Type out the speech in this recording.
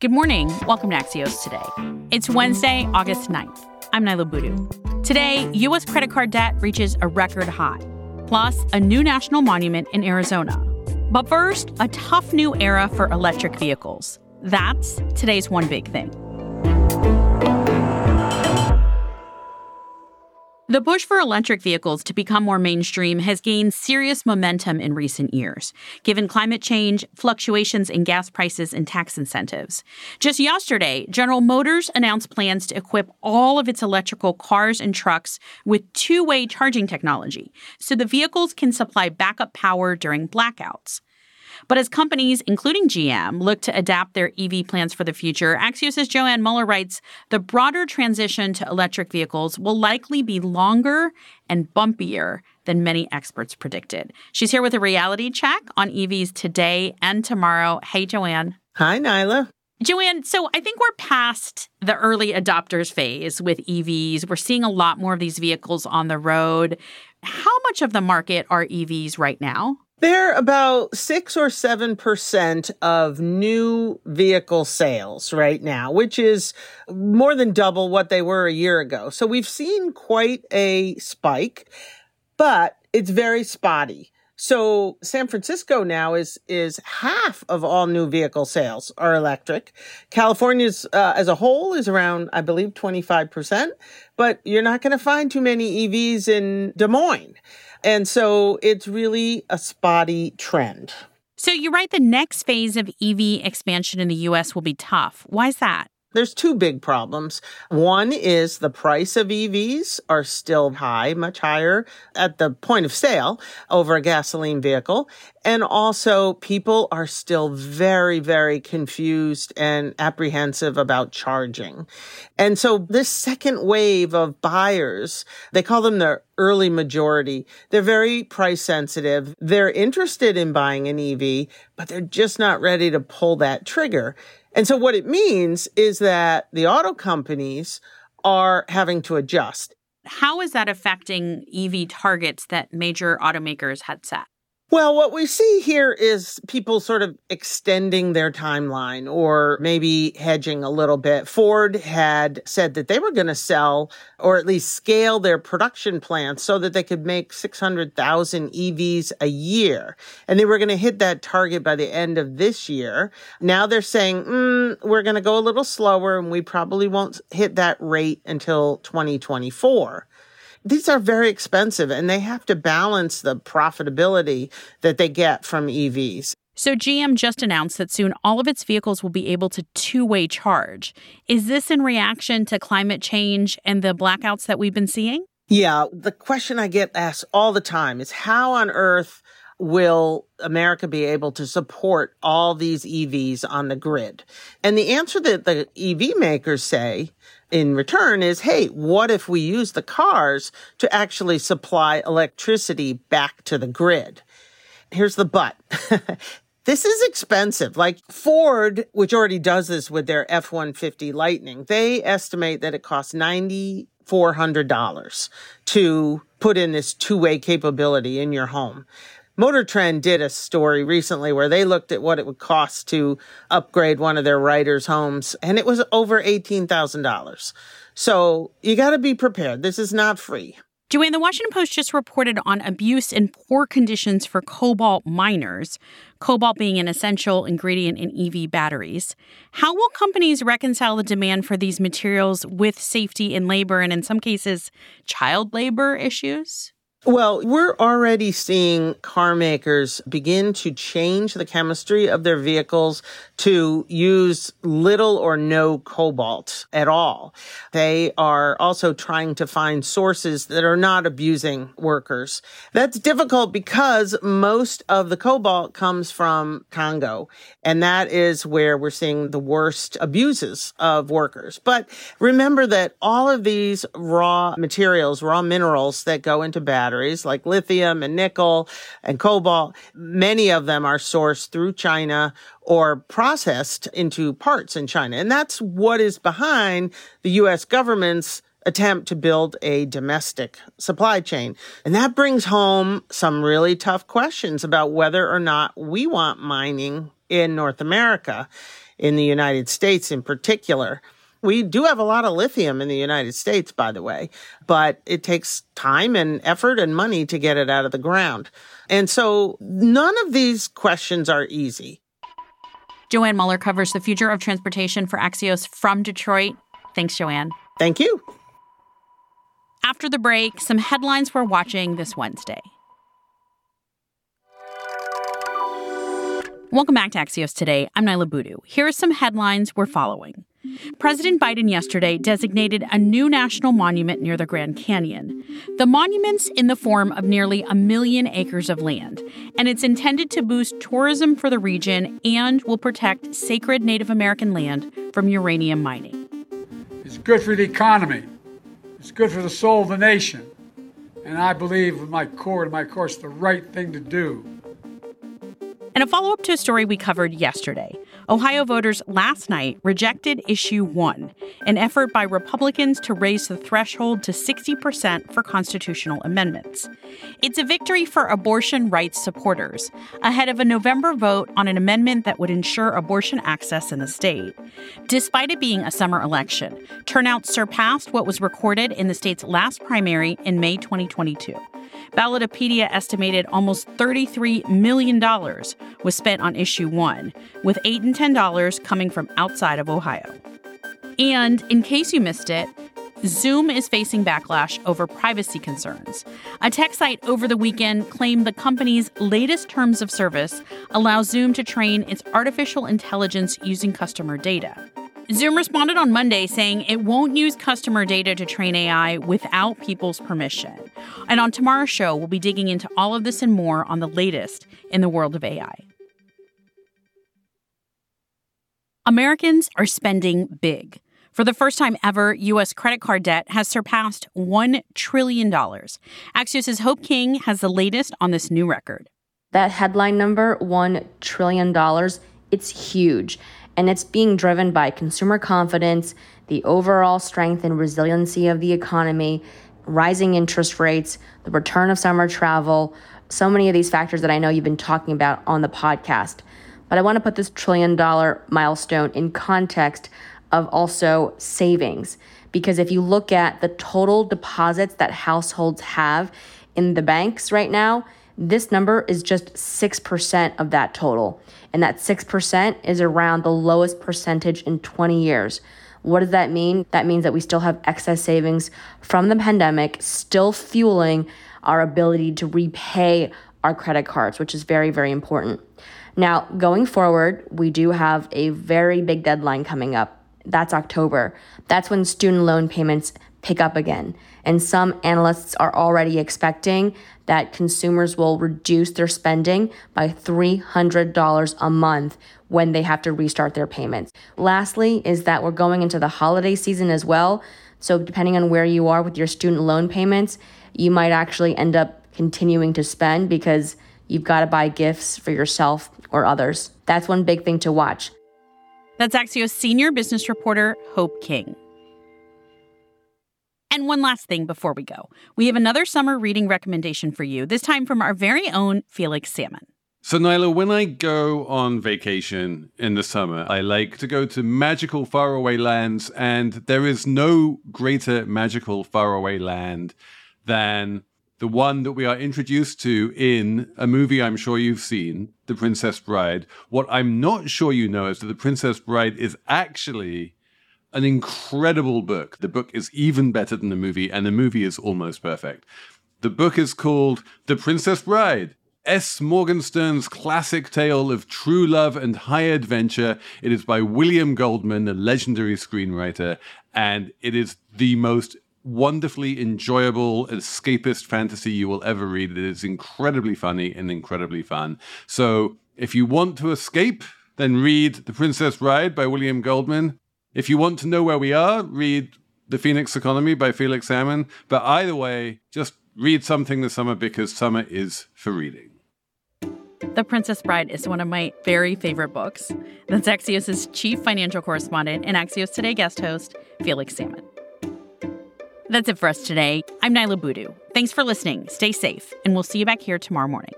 Good morning. Welcome to Axios today. It's Wednesday, August 9th. I'm Niala Boodhoo. Today, U.S. credit card debt reaches a record high, plus a new national monument in Arizona. But first, a tough new era for electric vehicles. That's today's one big thing. The push for electric vehicles to become more mainstream has gained serious momentum in recent years, given climate change, fluctuations in gas prices, and tax incentives. Just yesterday, General Motors announced plans to equip all of its electrical cars and trucks with two way charging technology so the vehicles can supply backup power during blackouts. But as companies, including GM, look to adapt their EV plans for the future, Axios' Joann Muller writes the broader transition to electric vehicles will likely be longer and bumpier than many experts predicted. She's here with a reality check on EVs today and tomorrow. Hey, Joann. Hi, Niala. Joann, so I think we're past the early adopters phase with EVs. We're seeing a lot more of these vehicles on the road. How much of the market are EVs right now? They're about six or seven percent of new vehicle sales right now, which is more than double what they were a year ago. So we've seen quite a spike, but it's very spotty. So San Francisco now is is half of all new vehicle sales are electric. California's uh, as a whole is around I believe 25%, but you're not going to find too many EVs in Des Moines. And so it's really a spotty trend. So you write the next phase of EV expansion in the US will be tough. Why is that? There's two big problems. One is the price of EVs are still high, much higher at the point of sale over a gasoline vehicle. And also people are still very, very confused and apprehensive about charging. And so this second wave of buyers, they call them the early majority. They're very price sensitive. They're interested in buying an EV, but they're just not ready to pull that trigger. And so what it means is that the auto companies are having to adjust. How is that affecting EV targets that major automakers had set? Well, what we see here is people sort of extending their timeline or maybe hedging a little bit. Ford had said that they were going to sell or at least scale their production plants so that they could make 600,000 EVs a year. And they were going to hit that target by the end of this year. Now they're saying, mm, we're going to go a little slower and we probably won't hit that rate until 2024 these are very expensive and they have to balance the profitability that they get from EVs. So, GM just announced that soon all of its vehicles will be able to two way charge. Is this in reaction to climate change and the blackouts that we've been seeing? Yeah, the question I get asked all the time is how on earth will America be able to support all these EVs on the grid? And the answer that the EV makers say in return is, hey, what if we use the cars to actually supply electricity back to the grid? Here's the but. this is expensive. Like Ford, which already does this with their F-150 Lightning, they estimate that it costs $9,400 to put in this two-way capability in your home. Motor Trend did a story recently where they looked at what it would cost to upgrade one of their writers' homes, and it was over $18,000. So you got to be prepared. This is not free. Joann, the Washington Post just reported on abuse and poor conditions for cobalt miners, cobalt being an essential ingredient in EV batteries. How will companies reconcile the demand for these materials with safety and labor, and in some cases, child labor issues? Well, we're already seeing car makers begin to change the chemistry of their vehicles to use little or no cobalt at all. They are also trying to find sources that are not abusing workers. That's difficult because most of the cobalt comes from Congo, and that is where we're seeing the worst abuses of workers. But remember that all of these raw materials, raw minerals that go into batteries, batteries like lithium and nickel and cobalt. Many of them are sourced through China or processed into parts in China. And that's what is behind the US government's attempt to build a domestic supply chain. And that brings home some really tough questions about whether or not we want mining in North America. in the United States in particular. We do have a lot of lithium in the United States, by the way, but it takes time and effort and money to get it out of the ground. And so none of these questions are easy. Joann Muller covers the future of transportation for Axios from Detroit. Thanks, Joann. Thank you. After the break, some headlines we're watching this Wednesday. Welcome back to Axios Today. I'm Niala Boodhoo. Here are some headlines we're following. President Biden yesterday designated a new national monument near the Grand Canyon. The monument's in the form of nearly a million acres of land, and it's intended to boost tourism for the region and will protect sacred Native American land from uranium mining. It's good for the economy. It's good for the soul of the nation. And I believe with my core and my course the right thing to do. And a follow up to a story we covered yesterday. Ohio voters last night rejected Issue 1, an effort by Republicans to raise the threshold to 60% for constitutional amendments. It's a victory for abortion rights supporters, ahead of a November vote on an amendment that would ensure abortion access in the state. Despite it being a summer election, turnout surpassed what was recorded in the state's last primary in May 2022. Ballotpedia estimated almost $33 million was spent on issue one, with 8 and $10 coming from outside of Ohio. And in case you missed it, Zoom is facing backlash over privacy concerns. A tech site over the weekend claimed the company's latest terms of service allow Zoom to train its artificial intelligence using customer data. Zoom responded on Monday saying it won't use customer data to train AI without people's permission. And on tomorrow's show, we'll be digging into all of this and more on the latest in the world of AI. Americans are spending big. For the first time ever, U.S. credit card debt has surpassed $1 trillion. Axios' Hope King has the latest on this new record. That headline number, $1 trillion, it's huge and it's being driven by consumer confidence, the overall strength and resiliency of the economy, rising interest rates, the return of summer travel, so many of these factors that I know you've been talking about on the podcast. But I want to put this trillion dollar milestone in context of also savings. Because if you look at the total deposits that households have in the banks right now, this number is just 6% of that total. And that 6% is around the lowest percentage in 20 years. What does that mean? That means that we still have excess savings from the pandemic, still fueling our ability to repay our credit cards, which is very, very important. Now, going forward, we do have a very big deadline coming up. That's October. That's when student loan payments pick up again. And some analysts are already expecting that consumers will reduce their spending by $300 a month when they have to restart their payments. Lastly, is that we're going into the holiday season as well. So, depending on where you are with your student loan payments, you might actually end up continuing to spend because you've got to buy gifts for yourself or others. That's one big thing to watch. That's Axios senior business reporter Hope King. And one last thing before we go we have another summer reading recommendation for you, this time from our very own Felix Salmon. So, Niala, when I go on vacation in the summer, I like to go to magical faraway lands, and there is no greater magical faraway land than the one that we are introduced to in a movie I'm sure you've seen, The Princess Bride. What I'm not sure you know is that The Princess Bride is actually an incredible book. The book is even better than the movie, and the movie is almost perfect. The book is called The Princess Bride. S. Morgenstern's classic tale of true love and high adventure. It is by William Goldman, a legendary screenwriter, and it is the most wonderfully enjoyable, escapist fantasy you will ever read. It is incredibly funny and incredibly fun. So, if you want to escape, then read The Princess Bride by William Goldman. If you want to know where we are, read The Phoenix Economy by Felix Salmon. But either way, just read something this summer because summer is for reading. The Princess Bride is one of my very favorite books. That's Axios' chief financial correspondent and Axios Today guest host, Felix Salmon. That's it for us today. I'm Niala Boodhoo. Thanks for listening. Stay safe, and we'll see you back here tomorrow morning.